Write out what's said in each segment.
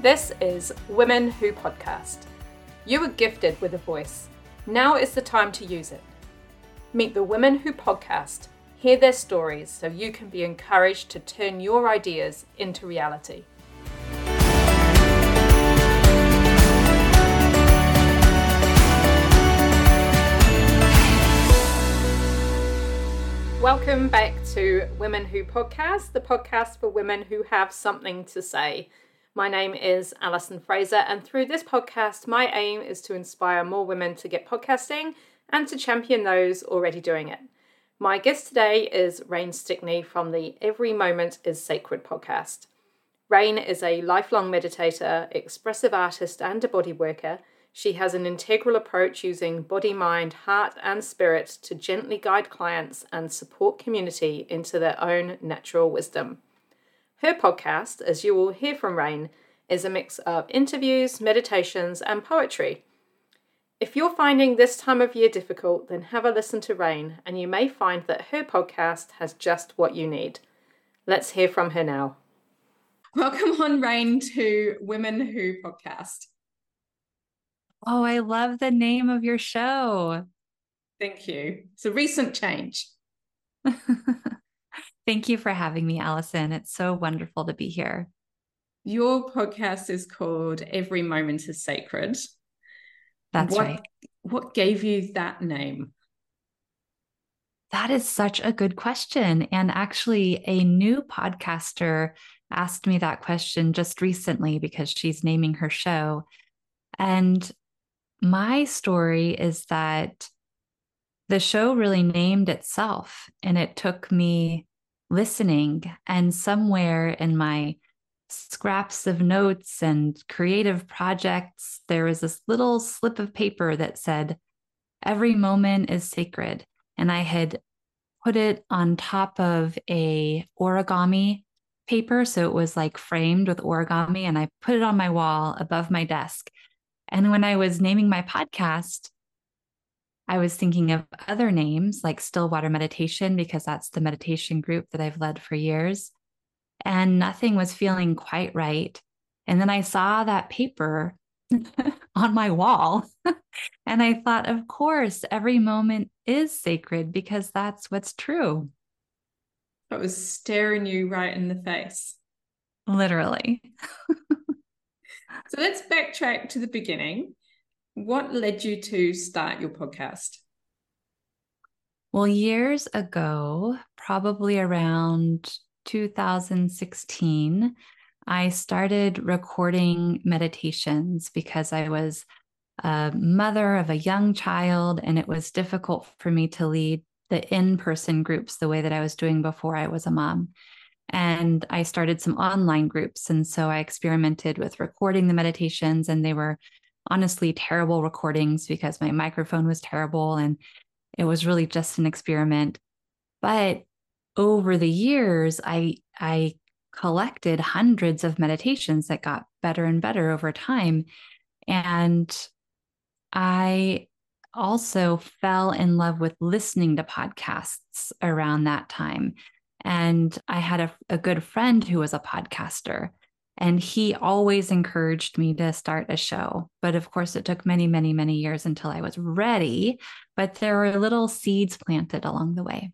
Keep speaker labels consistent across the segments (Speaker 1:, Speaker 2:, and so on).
Speaker 1: This is Women Who Podcast. You are gifted with a voice. Now is the time to use it. Meet the Women Who Podcast, hear their stories so you can be encouraged to turn your ideas into reality. Welcome back to Women Who Podcast, the podcast for women who have something to say. My name is Alison Fraser, and through this podcast, my aim is to inspire more women to get podcasting and to champion those already doing it. My guest today is Rain Stickney from the Every Moment is Sacred podcast. Rain is a lifelong meditator, expressive artist, and a body worker. She has an integral approach using body, mind, heart, and spirit to gently guide clients and support community into their own natural wisdom. Her podcast, as you will hear from Rain, is a mix of interviews, meditations, and poetry. If you're finding this time of year difficult, then have a listen to Rain, and you may find that her podcast has just what you need. Let's hear from her now. Welcome on, Rain, to Women Who podcast.
Speaker 2: Oh, I love the name of your show.
Speaker 1: Thank you. It's a recent change.
Speaker 2: Thank you for having me, Allison. It's so wonderful to be here.
Speaker 1: Your podcast is called Every Moment is Sacred.
Speaker 2: That's
Speaker 1: what,
Speaker 2: right.
Speaker 1: What gave you that name?
Speaker 2: That is such a good question. And actually, a new podcaster asked me that question just recently because she's naming her show. And my story is that the show really named itself, and it took me listening. And somewhere in my scraps of notes and creative projects, there was this little slip of paper that said, Every moment is sacred. And I had put it on top of a origami paper. So it was like framed with origami. And I put it on my wall above my desk. And when I was naming my podcast, I was thinking of other names like Stillwater Meditation, because that's the meditation group that I've led for years. And nothing was feeling quite right. And then I saw that paper on my wall. and I thought, of course, every moment is sacred because that's what's true.
Speaker 1: That was staring you right in the face.
Speaker 2: Literally.
Speaker 1: so let's backtrack to the beginning. What led you to start your podcast?
Speaker 2: Well, years ago, probably around 2016, I started recording meditations because I was a mother of a young child and it was difficult for me to lead the in person groups the way that I was doing before I was a mom. And I started some online groups. And so I experimented with recording the meditations, and they were honestly terrible recordings because my microphone was terrible and it was really just an experiment. But over the years, I I collected hundreds of meditations that got better and better over time. And I also fell in love with listening to podcasts around that time. And I had a, a good friend who was a podcaster. And he always encouraged me to start a show. But of course, it took many, many, many years until I was ready. But there were little seeds planted along the way.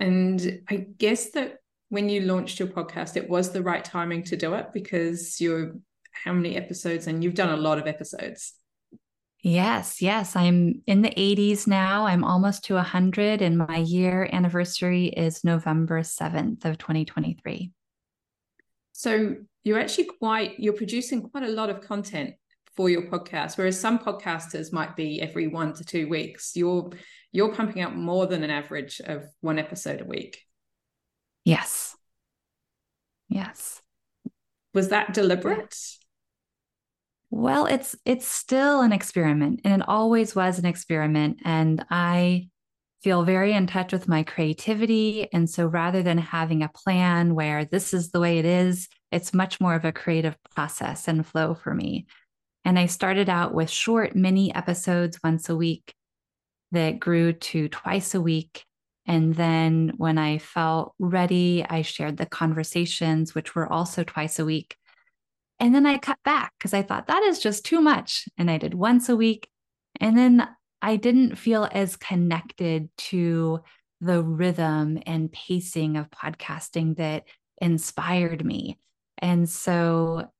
Speaker 1: And I guess that when you launched your podcast, it was the right timing to do it because you're how many episodes and you've done a lot of episodes.
Speaker 2: Yes, yes. I'm in the 80s now. I'm almost to 100, and my year anniversary is November 7th of 2023.
Speaker 1: So you're actually quite you're producing quite a lot of content for your podcast, whereas some podcasters might be every one to two weeks. You're you're pumping out more than an average of one episode a week.
Speaker 2: Yes. Yes.
Speaker 1: Was that deliberate?
Speaker 2: Well, it's it's still an experiment and it always was an experiment and I feel very in touch with my creativity. And so rather than having a plan where this is the way it is, it's much more of a creative process and flow for me. And I started out with short mini episodes once a week that grew to twice a week. And then when I felt ready, I shared the conversations, which were also twice a week. And then I cut back because I thought that is just too much. And I did once a week. And then I didn't feel as connected to the rhythm and pacing of podcasting that inspired me. And so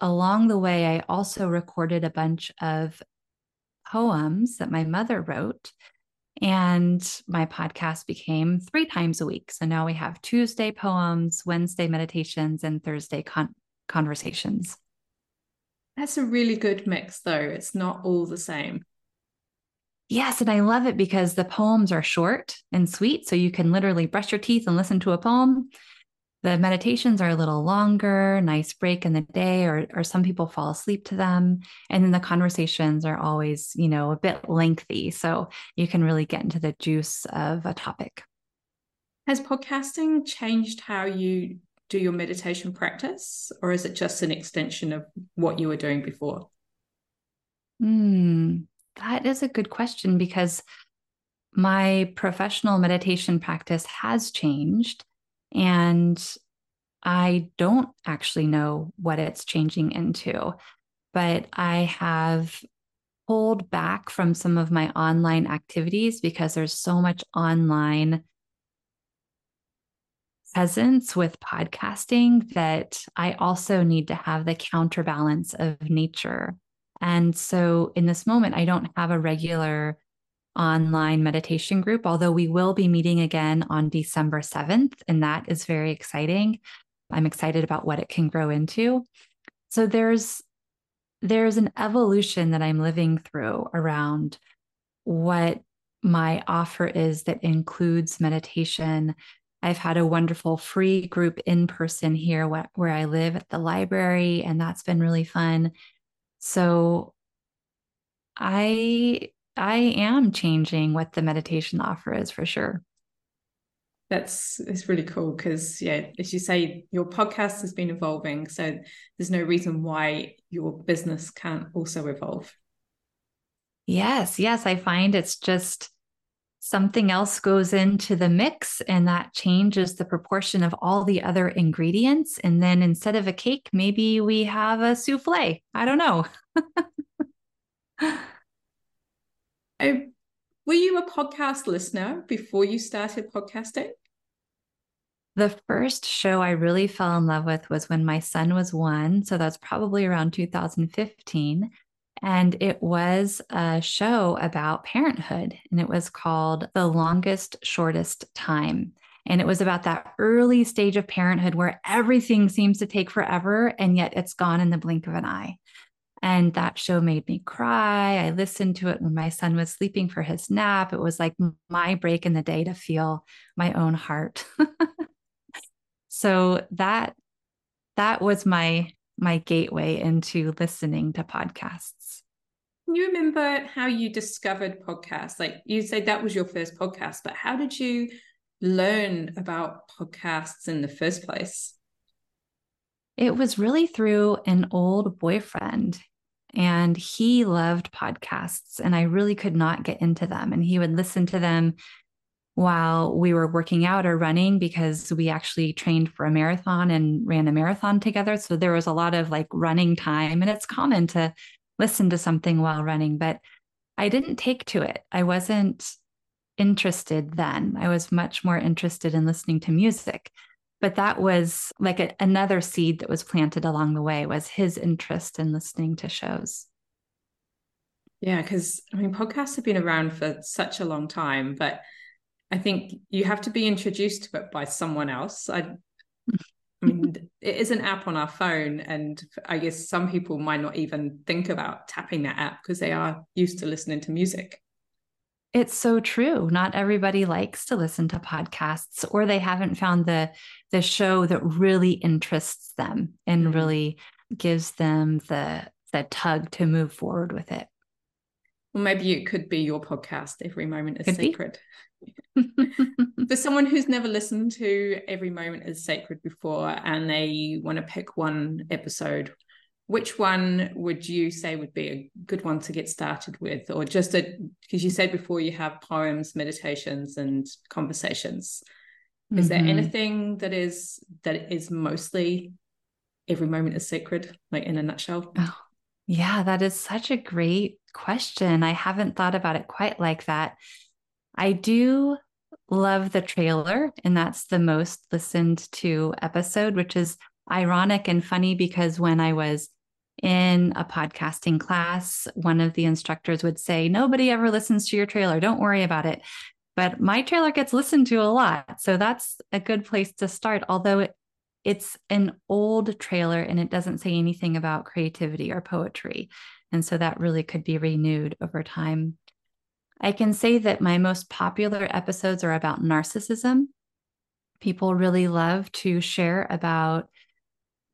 Speaker 2: along the way, I also recorded a bunch of poems that my mother wrote. And my podcast became three times a week. So now we have Tuesday poems, Wednesday meditations, and Thursday con- conversations.
Speaker 1: That's a really good mix, though. It's not all the same.
Speaker 2: Yes. And I love it because the poems are short and sweet. So you can literally brush your teeth and listen to a poem. The meditations are a little longer, nice break in the day, or, or some people fall asleep to them. And then the conversations are always, you know, a bit lengthy. So you can really get into the juice of a topic.
Speaker 1: Has podcasting changed how you do your meditation practice, or is it just an extension of what you were doing before?
Speaker 2: Hmm, that is a good question because my professional meditation practice has changed. And I don't actually know what it's changing into, but I have pulled back from some of my online activities because there's so much online presence with podcasting that I also need to have the counterbalance of nature. And so in this moment, I don't have a regular online meditation group, although we will be meeting again on December 7th. And that is very exciting. I'm excited about what it can grow into. So there's there's an evolution that I'm living through around what my offer is that includes meditation I've had a wonderful free group in person here wh- where I live at the library, and that's been really fun. So I I am changing what the meditation offer is for sure.
Speaker 1: That's it's really cool because yeah, as you say, your podcast has been evolving, so there's no reason why your business can't also evolve.
Speaker 2: Yes, yes, I find it's just something else goes into the mix and that changes the proportion of all the other ingredients. And then instead of a cake, maybe we have a souffle. I don't know.
Speaker 1: oh, were you a podcast listener before you started podcasting?
Speaker 2: The first show I really fell in love with was when my son was one. So that's probably around 2015. And it was a show about parenthood, and it was called The Longest, Shortest Time. And it was about that early stage of parenthood where everything seems to take forever, and yet it's gone in the blink of an eye. And that show made me cry. I listened to it when my son was sleeping for his nap. It was like my break in the day to feel my own heart. so that that was my my gateway into listening to podcasts.
Speaker 1: Can you remember how you discovered podcasts? Like you said that was your first podcast, but how did you learn about podcasts in the first place?
Speaker 2: It was really through an old boyfriend and he loved podcasts and I really could not get into them and he would listen to them while we were working out or running because we actually trained for a marathon and ran a marathon together. So there was a lot of like running time, and it's common to listen to something while running, but I didn't take to it. I wasn't interested then. I was much more interested in listening to music. But that was like a, another seed that was planted along the way was his interest in listening to shows.
Speaker 1: Yeah, because I mean, podcasts have been around for such a long time, but I think you have to be introduced to it by someone else. I, I mean, it is an app on our phone, and I guess some people might not even think about tapping that app because they are used to listening to music.
Speaker 2: It's so true. Not everybody likes to listen to podcasts, or they haven't found the the show that really interests them and mm-hmm. really gives them the the tug to move forward with it.
Speaker 1: Well, maybe it could be your podcast. Every moment is could sacred. For someone who's never listened to Every Moment is Sacred before and they want to pick one episode, which one would you say would be a good one to get started with? Or just a, because you said before you have poems, meditations, and conversations. Is mm-hmm. there anything that is that is mostly
Speaker 3: every moment is sacred, like in a nutshell?
Speaker 2: Oh, yeah, that is such a great question. I haven't thought about it quite like that. I do love the trailer, and that's the most listened to episode, which is ironic and funny because when I was in a podcasting class, one of the instructors would say, Nobody ever listens to your trailer. Don't worry about it. But my trailer gets listened to a lot. So that's a good place to start. Although it, it's an old trailer and it doesn't say anything about creativity or poetry. And so that really could be renewed over time. I can say that my most popular episodes are about narcissism. People really love to share about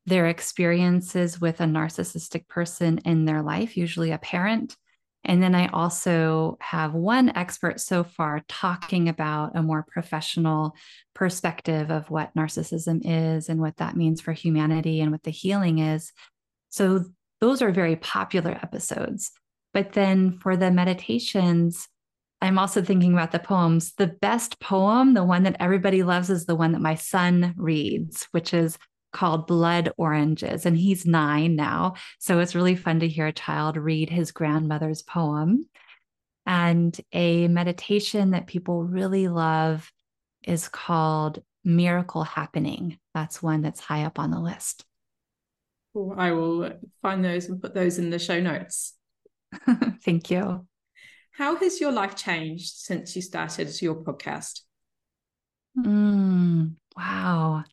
Speaker 2: their experiences with a narcissistic person in their life, usually a parent. And then I also have one expert so far talking about a more professional perspective of what narcissism is and what that means for humanity and what the healing is. So those are very popular episodes. But then for the meditations, I'm also thinking about the poems. The best poem, the one that everybody loves, is the one that my son reads, which is called Blood Oranges. And he's nine now. So it's really fun to hear a child read his grandmother's poem. And a meditation that people really love is called Miracle Happening. That's one that's high up on the list.
Speaker 3: I will find those and put those in the show notes.
Speaker 2: Thank you.
Speaker 3: How has your life changed since you started your podcast?
Speaker 2: Mm, wow.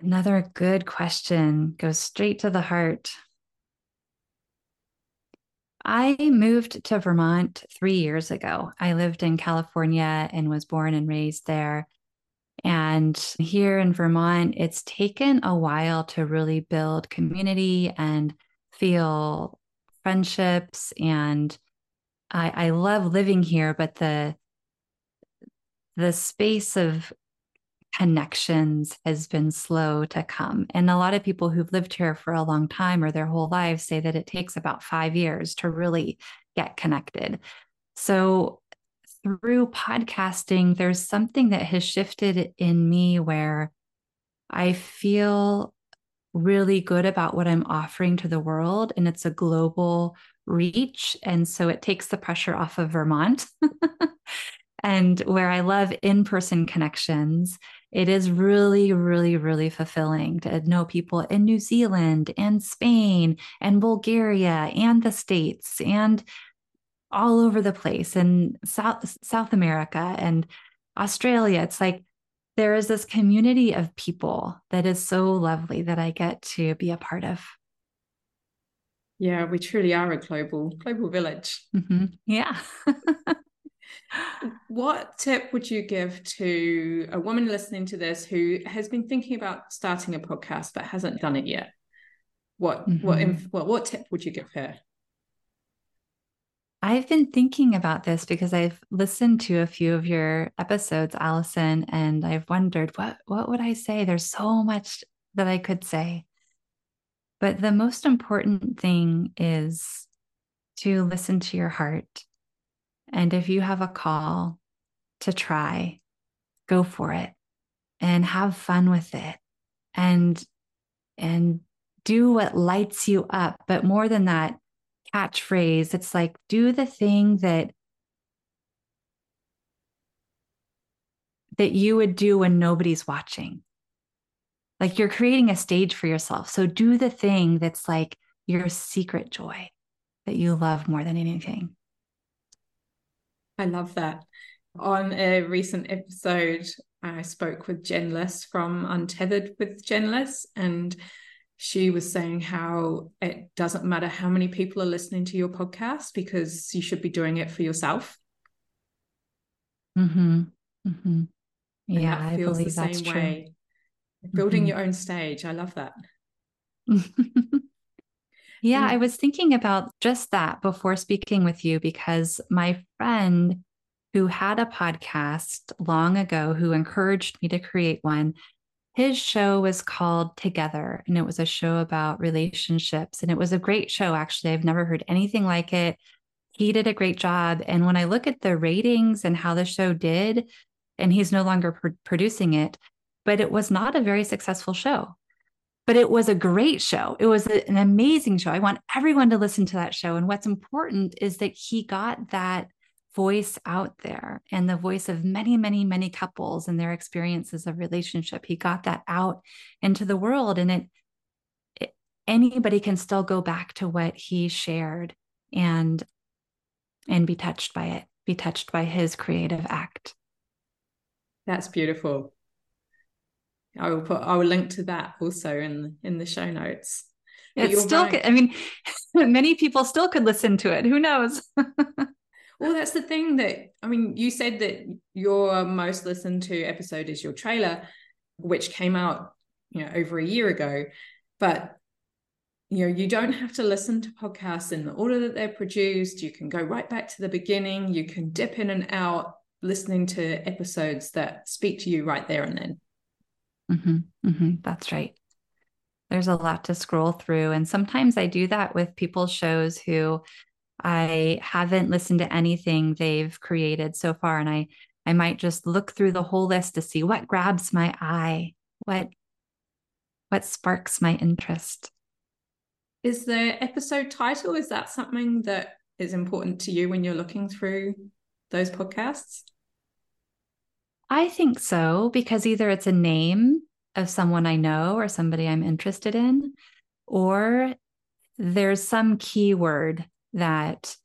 Speaker 2: Another good question goes straight to the heart. I moved to Vermont three years ago. I lived in California and was born and raised there. And here in Vermont, it's taken a while to really build community and feel friendships. And I, I love living here, but the the space of connections has been slow to come. And a lot of people who've lived here for a long time or their whole lives say that it takes about five years to really get connected. So, through podcasting, there's something that has shifted in me where I feel really good about what I'm offering to the world. And it's a global reach. And so it takes the pressure off of Vermont. and where I love in person connections, it is really, really, really fulfilling to know people in New Zealand and Spain and Bulgaria and the States and all over the place and South, South America and Australia. It's like there is this community of people that is so lovely that I get to be a part of.
Speaker 3: Yeah, we truly are a global global village.
Speaker 2: Mm-hmm. Yeah.
Speaker 3: what tip would you give to a woman listening to this who has been thinking about starting a podcast but hasn't done it yet? What mm-hmm. what inf- what what tip would you give her?
Speaker 2: I've been thinking about this because I've listened to a few of your episodes, Allison, and I've wondered what what would I say? There's so much that I could say. But the most important thing is to listen to your heart and if you have a call to try, go for it and have fun with it and and do what lights you up. But more than that, catchphrase, it's like do the thing that that you would do when nobody's watching. Like you're creating a stage for yourself. So do the thing that's like your secret joy that you love more than anything.
Speaker 3: I love that. On a recent episode, I spoke with Jen Liss from Untethered with Jen Liss, and she was saying how it doesn't matter how many people are listening to your podcast because you should be doing it for yourself.
Speaker 2: Mm-hmm. Mm-hmm. Yeah, I believe the that's true. Way.
Speaker 3: Building mm-hmm. your own stage. I love that.
Speaker 2: Yeah, I was thinking about just that before speaking with you because my friend who had a podcast long ago who encouraged me to create one, his show was called Together and it was a show about relationships. And it was a great show, actually. I've never heard anything like it. He did a great job. And when I look at the ratings and how the show did, and he's no longer pro- producing it, but it was not a very successful show. but it was a great show. It was an amazing show. I want everyone to listen to that show. And what's important is that he got that voice out there and the voice of many, many, many couples and their experiences of relationship. He got that out into the world. And it, it anybody can still go back to what he shared and and be touched by it, be touched by his creative act.
Speaker 1: That's beautiful. I will put I will link to that also in in the show notes.
Speaker 2: It's still right. I mean many people still could listen to it. Who knows?
Speaker 1: well, that's the thing that I mean, you said that your most listened to episode is your trailer, which came out, you know, over a year ago. But you know, you don't have to listen to podcasts in the order that they're produced. You can go right back to the beginning. You can dip in and out listening to episodes that speak to you right there and then.
Speaker 2: Mm-hmm, mm-hmm, that's right. There's a lot to scroll through. And sometimes I do that with people's shows who I haven't listened to anything they've created so far. And I, I might just look through the whole list to see what grabs my eye, what, what sparks my interest.
Speaker 1: Is the episode title, is that something that is important to you when you're looking through those podcasts?
Speaker 2: I think so, because either it's a name of someone I know or somebody I'm interested in, or there's some keyword that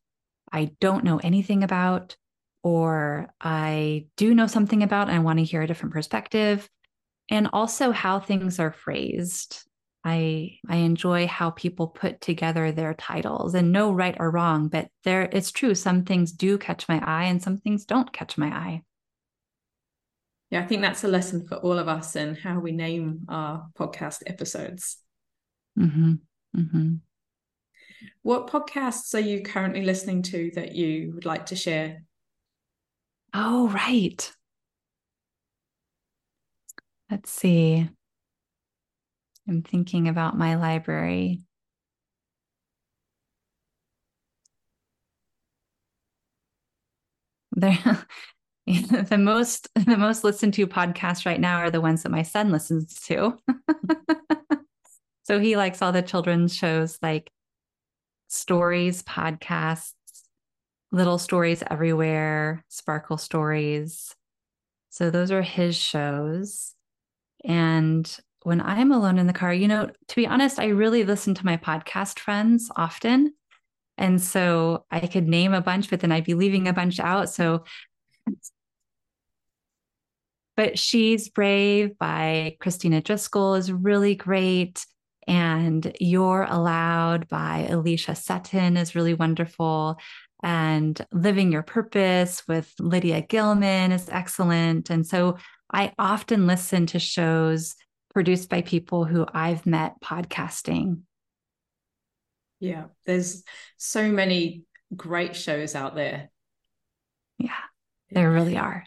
Speaker 2: I don't know anything about, or I do know something about and I want to hear a different perspective. And also how things are phrased. I I enjoy how people put together their titles and no right or wrong, but there it's true. Some things do catch my eye and some things don't catch my eye
Speaker 1: yeah, I think that's a lesson for all of us in how we name our podcast episodes.
Speaker 2: Mm-hmm. Mm-hmm.
Speaker 1: What podcasts are you currently listening to that you would like to share?
Speaker 2: Oh, right. Let's see. I'm thinking about my library. There, the most the most listened to podcasts right now are the ones that my son listens to. so he likes all the children's shows like stories, podcasts, little stories everywhere, sparkle stories. So those are his shows. And when I'm alone in the car, you know, to be honest, I really listen to my podcast friends often. And so I could name a bunch, but then I'd be leaving a bunch out. So but She's Brave by Kristina Driscoll is really great. And You're Allowed by Alicia Sutton is really wonderful. And Living Your Purpose with Lydia Gilman is excellent. And so I often listen to shows produced by people who I've met podcasting.
Speaker 1: Yeah, there's so many great shows out there.
Speaker 2: Yeah, there really are.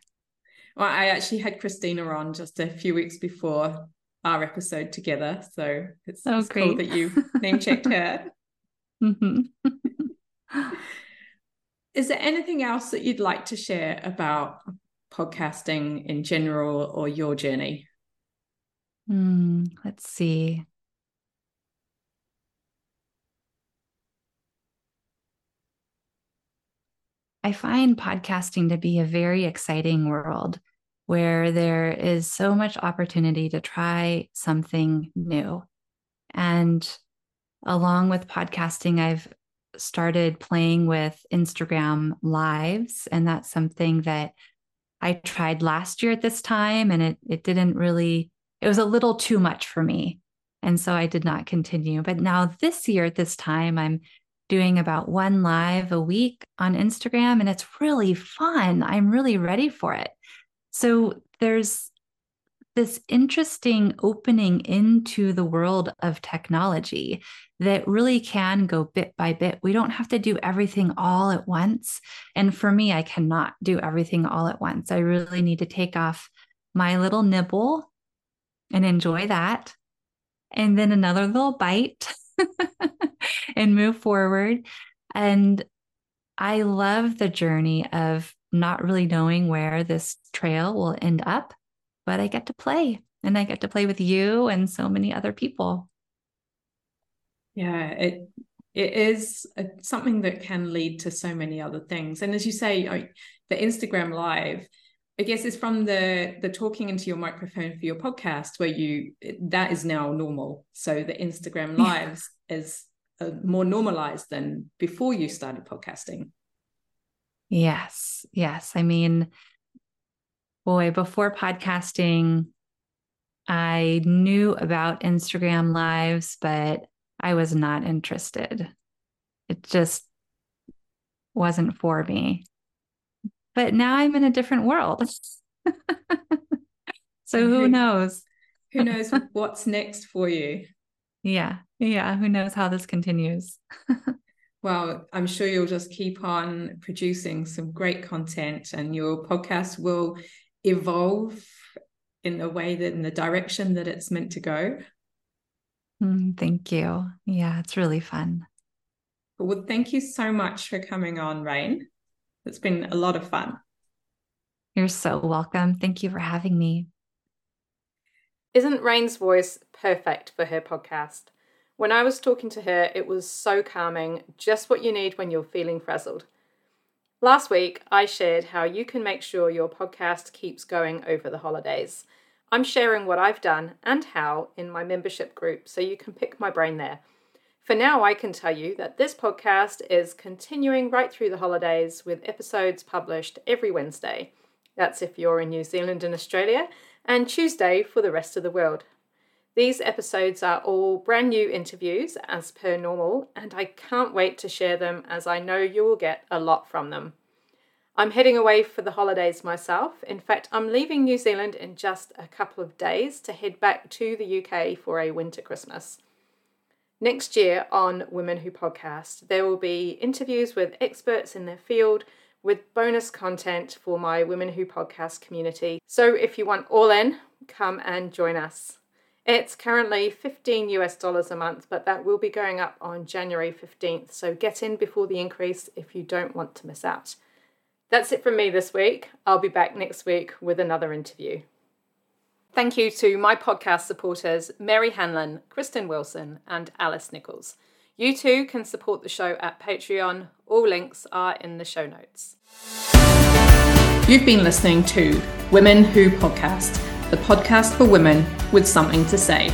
Speaker 1: Well, I actually had Kristina on just a few weeks before our episode together. So it's, oh, it's cool that you name checked her. Mm-hmm. Is there anything else that you'd like to share about podcasting in general or your journey?
Speaker 2: Mm, let's see. I find podcasting to be a very exciting world where there is so much opportunity to try something new. And along with podcasting, I've started playing with Instagram lives. And that's something that I tried last year at this time, and it, it didn't really, it was a little too much for me. And so I did not continue. But now this year at this time, I'm doing about one live a week on Instagram, and it's really fun. I'm really ready for it. So there's this interesting opening into the world of technology that really can go bit by bit. We don't have to do everything all at once. And for me, I cannot do everything all at once. I really need to take off my little nibble and enjoy that. And then another little bite and move forward. And I love the journey of not really knowing where this trail will end up, but I get to play and I get to play with you and so many other people.
Speaker 3: Yeah, it it is a, something that can lead to so many other things. And as you say, the Instagram live, I guess is from the the talking into your microphone for your podcast, where you that is now normal. So the Instagram lives is uh, more normalized than before you started podcasting.
Speaker 2: Yes, yes. I mean, boy, before podcasting, I knew about Instagram lives, but I was not interested. It just wasn't for me. But now I'm in a different world. so who knows?
Speaker 3: who knows what's next for you?
Speaker 2: Yeah. Yeah. Who knows how this continues?
Speaker 3: well, I'm sure you'll just keep on producing some great content and your podcast will evolve in the way that in the direction that it's meant to go.
Speaker 2: Mm, thank you. Yeah, it's really fun.
Speaker 3: Well, thank you so much for coming on, Rain. It's been a lot of fun.
Speaker 2: You're so welcome. Thank you for having me.
Speaker 1: Isn't Rain's voice perfect for her podcast? When I was talking to her, it was so calming, just what you need when you're feeling frazzled. Last week, I shared how you can make sure your podcast keeps going over the holidays. I'm sharing what I've done and how in my membership group, so you can pick my brain there. For now, I can tell you that this podcast is continuing right through the holidays with episodes published every Wednesday. That's if you're in New Zealand and Australia, and Tuesday for the rest of the world. These episodes are all brand new interviews as per normal, and I can't wait to share them as I know you will get a lot from them. I'm heading away for the holidays myself. In fact, I'm leaving New Zealand in just a couple of days to head back to the UK for a winter Christmas. Next year on Women Who Podcast, there will be interviews with experts in their field with bonus content for my Women Who Podcast community. So if you want all in, come and join us. It's currently 15 US dollars a month, but that will be going up on January 15th. So get in before the increase if you don't want to miss out. That's it from me this week. I'll be back next week with another interview. Thank you to my podcast supporters, Mary Hanlon, Kristen Wilson, and Alice Nichols. You too can support the show at Patreon. All links are in the show notes. You've been listening to Women Who Podcast, the podcast for women with something to say.